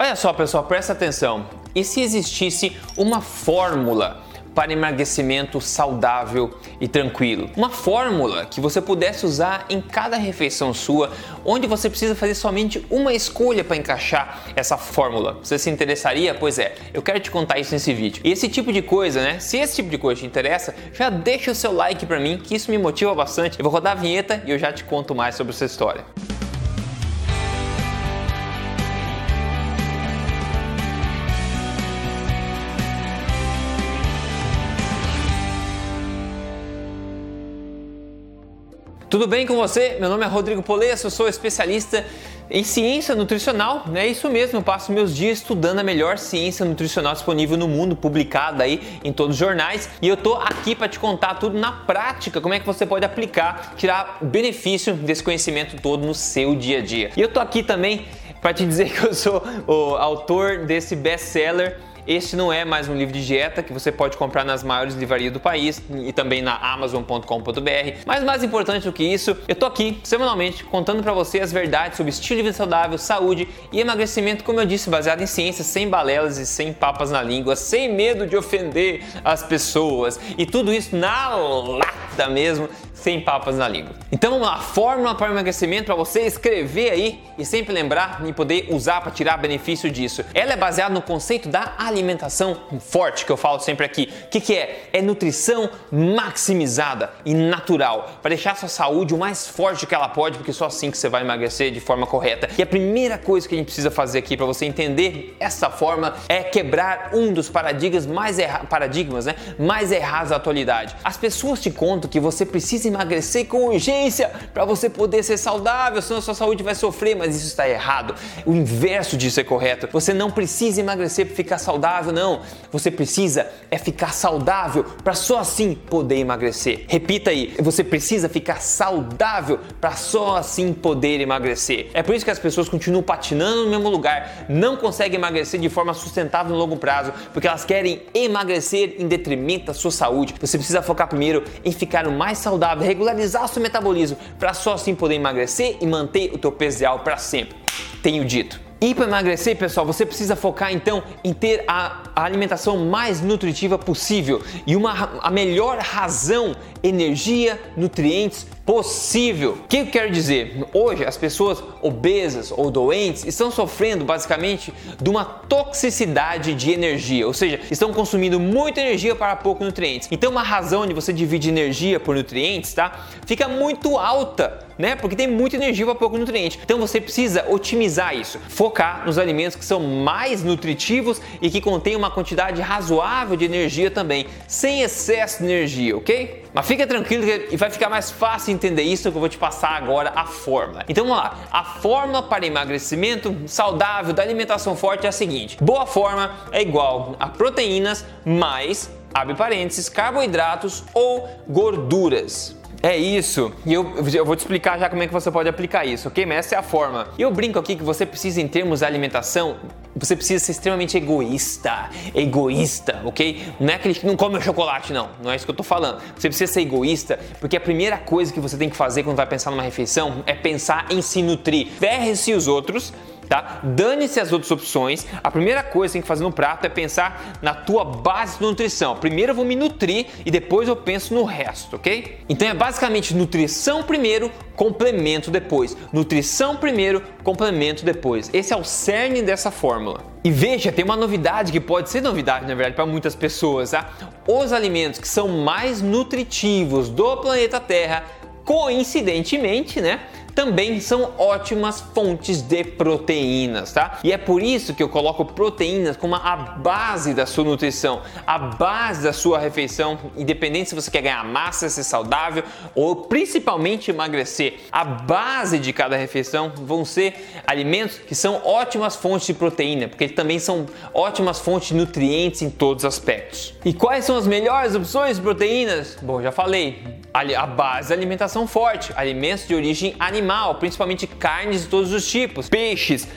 Olha só, pessoal, presta atenção. E se existisse uma fórmula para emagrecimento saudável e tranquilo. Uma fórmula que você pudesse usar em cada refeição sua, onde você precisa fazer somente uma escolha para encaixar essa fórmula. Você se interessaria? Pois é, eu quero te contar isso nesse vídeo. E esse tipo de coisa, né? Se esse tipo de coisa te interessa, já deixa o seu like para mim, que isso me motiva bastante. Eu vou rodar a vinheta e eu já te conto mais sobre essa história. Tudo bem com você? Meu nome é Rodrigo Polesso, sou especialista em ciência nutricional, é isso mesmo, eu passo meus dias estudando a melhor ciência nutricional disponível no mundo, publicada aí em todos os jornais, e eu tô aqui para te contar tudo na prática, como é que você pode aplicar, tirar benefício desse conhecimento todo no seu dia a dia. E eu tô aqui também para te dizer que eu sou o autor desse best-seller este não é mais um livro de dieta que você pode comprar nas maiores livrarias do país e também na amazon.com.br. Mas mais importante do que isso, eu tô aqui semanalmente contando para você as verdades sobre estilo de vida saudável, saúde e emagrecimento, como eu disse, baseado em ciência, sem balelas e sem papas na língua, sem medo de ofender as pessoas. E tudo isso na lata mesmo, sem papas na língua. Então vamos lá, fórmula para emagrecimento para você escrever aí e sempre lembrar e poder usar para tirar benefício disso. Ela é baseada no conceito da alimentação forte que eu falo sempre aqui. O que, que é? É nutrição maximizada e natural para deixar sua saúde o mais forte que ela pode, porque só assim que você vai emagrecer de forma correta. E a primeira coisa que a gente precisa fazer aqui para você entender essa forma é quebrar um dos paradigmas mais erra paradigmas, né, mais errados da atualidade. As pessoas te contam que você precisa emagrecer com urgência para você poder ser saudável, senão sua saúde vai sofrer, mas isso está errado. O inverso disso é correto. Você não precisa emagrecer para ficar saudável, não. Você precisa é ficar saudável para só assim poder emagrecer. Repita aí, você precisa ficar saudável para só assim poder emagrecer. É por isso que as pessoas continuam patinando no mesmo lugar, não conseguem emagrecer de forma sustentável no longo prazo, porque elas querem emagrecer em detrimento da sua saúde. Você precisa focar primeiro em ficar o mais saudável saudável, regularizar o seu metabolismo para só assim poder emagrecer e manter o teu peso ideal para sempre. Tenho dito. E para emagrecer, pessoal, você precisa focar então em ter a, a, alimentação mais nutritiva possível e uma a melhor razão, energia, nutrientes possível. O que eu quero dizer? Hoje as pessoas obesas ou doentes estão sofrendo basicamente de uma toxicidade de energia, ou seja, estão consumindo muita energia para pouco nutrientes. Então uma razão de você dividir energia por nutrientes, tá? Fica muito alta, né? Porque tem muita energia para pouco nutriente. Então você precisa otimizar isso, focar nos alimentos que são mais nutritivos e que contêm uma quantidade razoável de energia também, sem excesso de energia, ok? Mas fica tranquilo que vai ficar mais fácil entender isso que eu vou te passar agora a fórmula. Então vamos lá. A fórmula para emagrecimento saudável da alimentação forte é a seguinte: boa forma é igual a proteínas mais abre parênteses, carboidratos ou gorduras. É isso. E eu, eu vou te explicar já como é que você pode aplicar isso, ok? Mas essa é a forma. Eu brinco aqui que você precisa, em termos de alimentação, você precisa ser extremamente egoísta. Egoísta, ok? Não é aquele que não come chocolate, não. Não é isso que eu tô falando. Você precisa ser egoísta, porque a primeira coisa que você tem que fazer quando vai pensar numa refeição é pensar em se nutrir. Ferre-se os outros tá? Dane-se as outras opções. A primeira coisa que tem que fazer no prato é pensar na tua base de nutrição. Primeiro eu vou me nutrir e depois eu penso no resto, ok? Então é basicamente nutrição primeiro, complemento depois. Nutrição primeiro, complemento depois. Esse é o cerne dessa fórmula. E veja, tem uma novidade que pode ser novidade, na verdade, para muitas pessoas, tá? Os alimentos que são mais nutritivos do planeta Terra, coincidentemente, né? Também são ótimas fontes de proteínas, tá? E é por isso que eu coloco proteínas como a base da sua nutrição, a base da sua refeição, independente se você quer ganhar massa, ser saudável ou principalmente emagrecer. A base de cada refeição vão ser alimentos que são ótimas fontes de proteína, porque também são ótimas fontes de nutrientes em todos os aspectos. E quais são as melhores opções de proteínas? Bom, já falei, a base da alimentação forte, alimentos de origem animal, principalmente carnes de todos os tipos, peixes,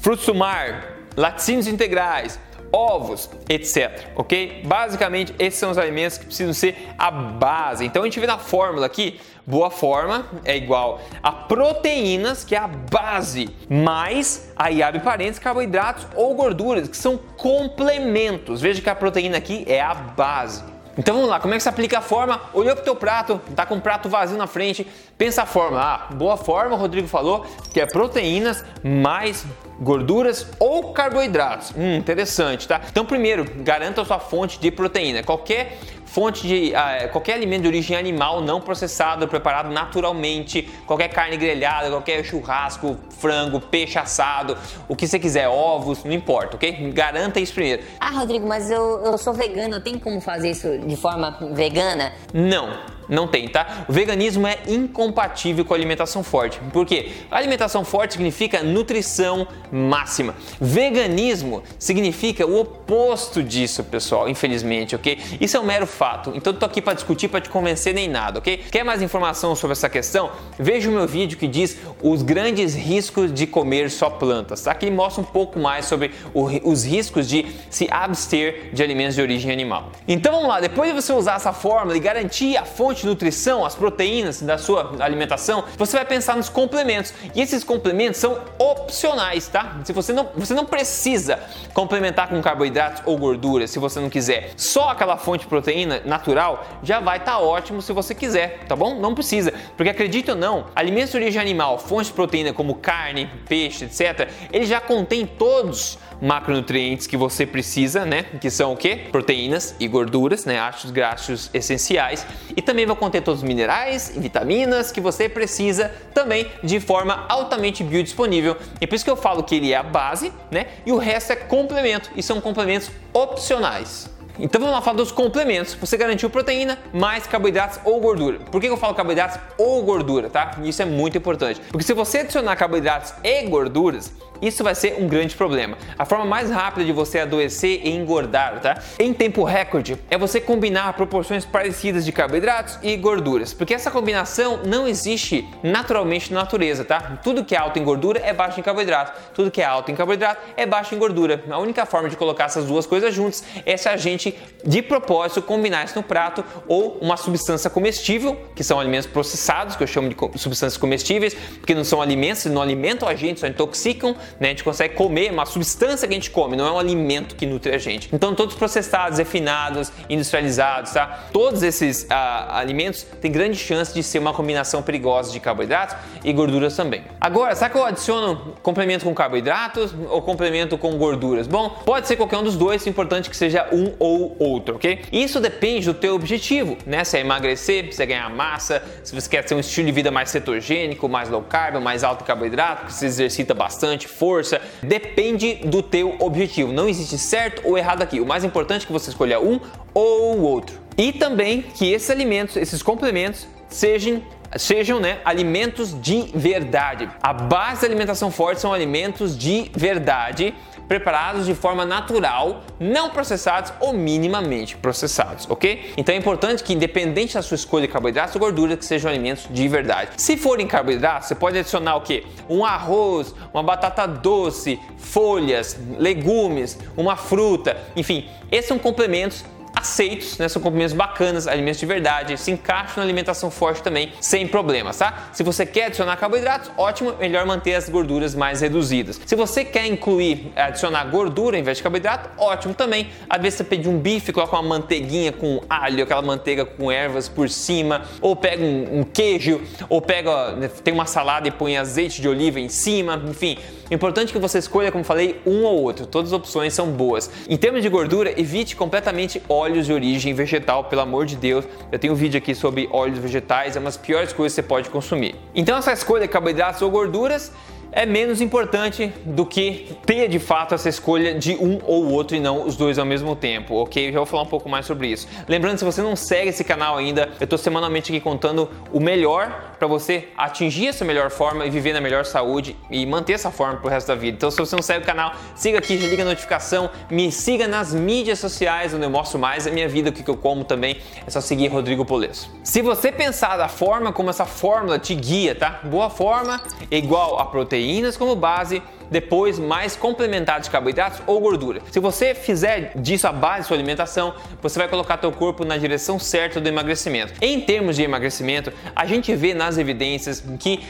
frutos do mar, laticínios integrais, ovos, etc. Ok? Basicamente, esses são os alimentos que precisam ser a base. Então a gente vê na fórmula aqui, boa forma é igual a proteínas, que é a base, mais aí abre parênteses, carboidratos ou gorduras, que são complementos. Veja que a proteína aqui é a base. Então vamos lá, como é que se aplica a forma? Olhou pro teu prato, tá com um prato vazio na frente, pensa a forma. Ah, boa forma, o Rodrigo falou que é proteínas mais gorduras ou carboidratos. Hum, interessante, tá? Então primeiro, garanta a sua fonte de proteína. Qualquer fonte de uh, qualquer alimento de origem animal não processado, preparado naturalmente, qualquer carne grelhada, qualquer churrasco, frango, peixe assado, o que você quiser, ovos, não importa, ok? Garanta isso primeiro. Ah, Rodrigo, mas eu, eu sou vegano, tem como fazer isso de forma vegana? Não. Não tem, tá? O veganismo é incompatível com a alimentação forte. Por quê? Alimentação forte significa nutrição máxima. Veganismo significa o oposto disso, pessoal, infelizmente, ok? Isso é um mero fato. Então tô aqui para discutir, para te convencer nem nada, ok? Quer mais informação sobre essa questão? Veja o meu vídeo que diz os grandes riscos de comer só plantas, tá? Que mostra um pouco mais sobre o, os riscos de se abster de alimentos de origem animal. Então vamos lá, depois de você usar essa fórmula e garantir a fonte de nutrição, as proteínas da sua alimentação, você vai pensar nos complementos. E esses complementos são opcionais, tá? Se você não, você não precisa complementar com carboidratos ou gorduras, se você não quiser. Só aquela fonte de proteína natural já vai estar tá ótimo se você quiser, tá bom? Não precisa, porque acredite ou não, alimentos de origem animal, fontes de proteína como carne, peixe, etc, ele já contém todos macronutrientes que você precisa, né? Que são o que? Proteínas e gorduras, né? Ácidos graxos essenciais. E também vai conter todos os minerais e vitaminas que você precisa também de forma altamente biodisponível. E por isso que eu falo que ele é a base, né? E o resto é complemento. E são complementos opcionais. Então vamos lá falar dos complementos. Você garantiu proteína, mais carboidratos ou gordura. Por que eu falo carboidratos ou gordura, tá? Isso é muito importante. Porque se você adicionar carboidratos e gorduras, isso vai ser um grande problema. A forma mais rápida de você adoecer e engordar, tá? Em tempo recorde, é você combinar proporções parecidas de carboidratos e gorduras, porque essa combinação não existe naturalmente na natureza, tá? Tudo que é alto em gordura é baixo em carboidrato, tudo que é alto em carboidrato é baixo em gordura. A única forma de colocar essas duas coisas juntas é se a gente de propósito combinar isso no prato ou uma substância comestível, que são alimentos processados, que eu chamo de substâncias comestíveis, porque não são alimentos, não alimentam a gente, só intoxicam, né? A gente consegue comer uma substância que a gente come, não é um alimento que nutre a gente. Então, todos processados, refinados, industrializados, tá? Todos esses ah, alimentos têm grande chance de ser uma combinação perigosa de carboidratos e gorduras também. Agora, será que eu adiciono complemento com carboidratos ou complemento com gorduras? Bom, pode ser qualquer um dos dois, é importante que seja um ou outro, ok? Isso depende do teu objetivo, né? Se é emagrecer, se é ganhar massa, se você quer ter um estilo de vida mais cetogênico, mais low carb, mais alto carboidrato, que se exercita bastante, força, depende do teu objetivo. Não existe certo ou errado aqui. O mais importante é que você escolha um ou o outro. E também que esses alimentos, esses complementos, sejam sejam né, alimentos de verdade. A base da alimentação forte são alimentos de verdade preparados de forma natural, não processados ou minimamente processados, ok? Então é importante que, independente da sua escolha de carboidratos ou gordura, que sejam alimentos de verdade. Se forem carboidratos, você pode adicionar o que? Um arroz, uma batata doce, folhas, legumes, uma fruta, enfim, esses são complementos aceitos, né? São complementos bacanas, alimentos de verdade, se encaixam na alimentação forte também, sem problemas, tá? Se você quer adicionar carboidratos, ótimo, melhor manter as gorduras mais reduzidas. Se você quer incluir, adicionar gordura em vez de carboidrato, ótimo também. Às vezes você pede um bife, coloca uma manteiguinha com alho, aquela manteiga com ervas por cima, ou pega um, um queijo, ou pega, né, tem uma salada e põe azeite de oliva em cima, enfim. Importante que você escolha, como falei, um ou outro. Todas as opções são boas. Em termos de gordura, evite completamente óleos de origem vegetal, pelo amor de Deus. Eu tenho um vídeo aqui sobre óleos vegetais, é uma das piores coisas que você pode consumir. Então essa escolha de carboidratos ou gorduras é menos importante do que ter de fato essa escolha de um ou outro e não os dois ao mesmo tempo, ok? Já vou falar um pouco mais sobre isso. Lembrando, se você não segue esse canal ainda, eu estou semanalmente aqui contando o melhor para você atingir essa melhor forma e viver na melhor saúde e manter essa forma pro resto da vida. Então, se você não segue o canal, siga aqui, já liga a notificação, me siga nas mídias sociais onde eu mostro mais a minha vida, o que eu como também. É só seguir Rodrigo Polesso. Se você pensar da forma como essa fórmula te guia, tá? Boa forma é igual a proteína proteínas como base depois mais complementar de carboidratos ou gordura. Se você fizer disso a base da sua alimentação, você vai colocar teu corpo na direção certa do emagrecimento. Em termos de emagrecimento, a gente vê nas evidências que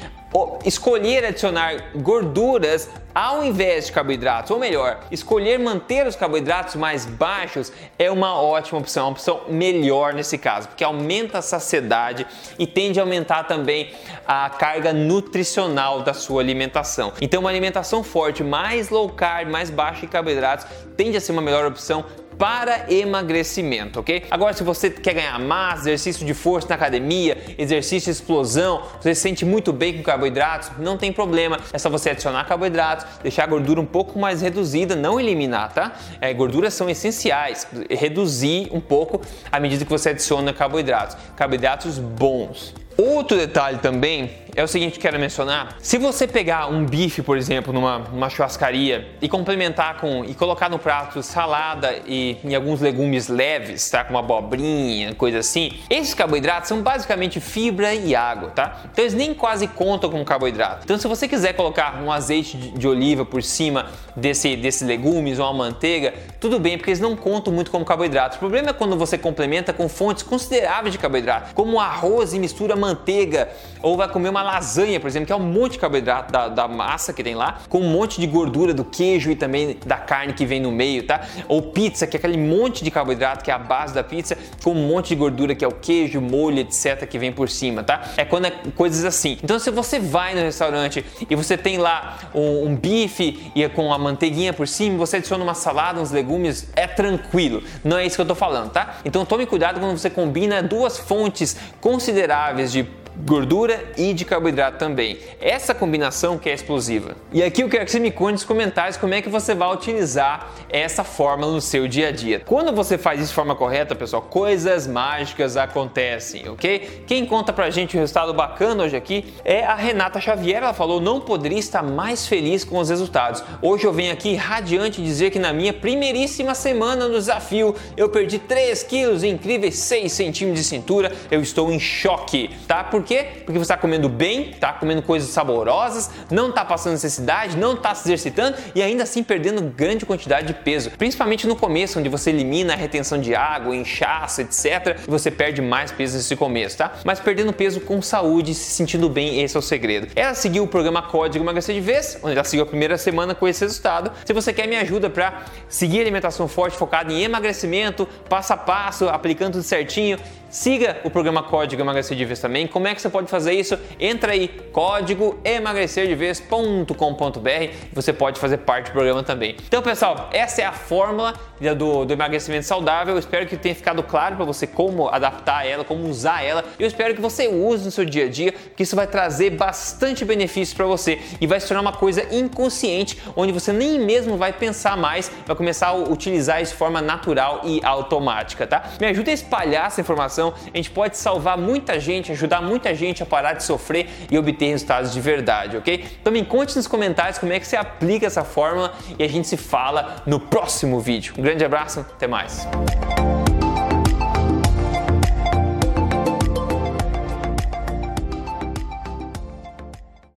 escolher adicionar gorduras ao invés de carboidratos, ou melhor, escolher manter os carboidratos mais baixos é uma ótima opção, uma opção melhor nesse caso, porque aumenta a saciedade e tende a aumentar também a carga nutricional da sua alimentação. Então, uma alimentação forte, mais low carb, mais baixa em carboidratos, tende a ser uma melhor opção para emagrecimento, ok? Agora, se você quer ganhar massa, exercício de força na academia, exercício de explosão, você se sente muito bem com carboidratos, não tem problema. É só você adicionar carboidratos, deixar a gordura um pouco mais reduzida, não eliminar, tá? É, gorduras são essenciais, reduzir um pouco à medida que você adiciona carboidratos. Carboidratos bons. Outro detalhe também é o seguinte que quero mencionar: se você pegar um bife, por exemplo, numa, numa churrascaria e complementar com e colocar no prato salada e, alguns legumes leves, tá? Como abobrinha, coisa assim, esses carboidratos são basicamente fibra e água, tá? Então eles nem quase contam como carboidrato. Então se você quiser colocar um azeite de, de oliva por cima desse, desses legumes ou uma manteiga, tudo bem, porque eles não contam muito como carboidrato. O problema é quando você complementa com fontes consideráveis de carboidrato, como arroz e mistura manteiga, ou vai comer uma lasanha, por exemplo, que é um monte de carboidrato da, da massa que tem lá, com um monte de gordura do queijo e também da carne que vem no meio, tá? Ou pizza, que é aquele monte de carboidrato que é a base da pizza, com um monte de gordura que é o queijo, molho, etc, que vem por cima, tá? É quando é coisas assim. Então, se você vai no restaurante e você tem lá um, um bife e é com a manteiguinha por cima, você adiciona uma salada, uns legumes, é tranquilo. Não é isso que eu tô falando, tá? Então, tome cuidado quando você combina duas fontes consideráveis de gordura e de carboidrato também. Essa combinação que é explosiva. E aqui eu quero que você me conte nos comentários como é que você vai utilizar essa fórmula no seu dia a dia. Quando você faz isso de forma correta, pessoal, coisas mágicas acontecem, ok? Quem conta pra gente um resultado bacana hoje aqui é a Renata Xavier. Ela falou: não poderia estar mais feliz com os resultados. Hoje eu venho aqui radiante dizer que na minha primeiríssima semana no desafio eu perdi 3 quilos incríveis 6 centímetros de cintura. Eu estou em choque, tá? Porque quê? Porque você está comendo bem, está comendo coisas saborosas, não está passando necessidade, não está se exercitando e ainda assim perdendo grande quantidade de peso. Principalmente no começo, onde você elimina a retenção de água, inchaço, etc. E você perde mais peso nesse começo, tá? Mas perdendo peso com saúde, se sentindo bem, esse é o segredo. Ela seguiu o programa Código Emagrecer de Vez, onde ela seguiu a primeira semana com esse resultado. Se você quer me ajuda para seguir alimentação forte focada em emagrecimento, passo a passo, aplicando tudo certinho, siga o programa Código Emagrecer de Vez também. Como é que você pode fazer isso? Entra aí, código emagrecerdevez.com.br você pode fazer parte do programa também. Então, pessoal, essa é a fórmula do, do emagrecimento saudável. Eu espero que tenha ficado claro para você como adaptar ela, como usar ela. Eu espero que você use no seu dia a dia, que isso vai trazer bastante benefícios para você e vai se tornar uma coisa inconsciente, onde você nem mesmo vai pensar mais, vai começar a utilizar isso de forma natural e automática, tá? Me ajuda a espalhar essa informação. A gente pode salvar muita gente, ajudar muita gente a parar de sofrer e obter resultados de verdade, ok? Então me conte nos comentários como é que você aplica essa fórmula e a gente se fala no próximo vídeo. Um grande abraço, até mais!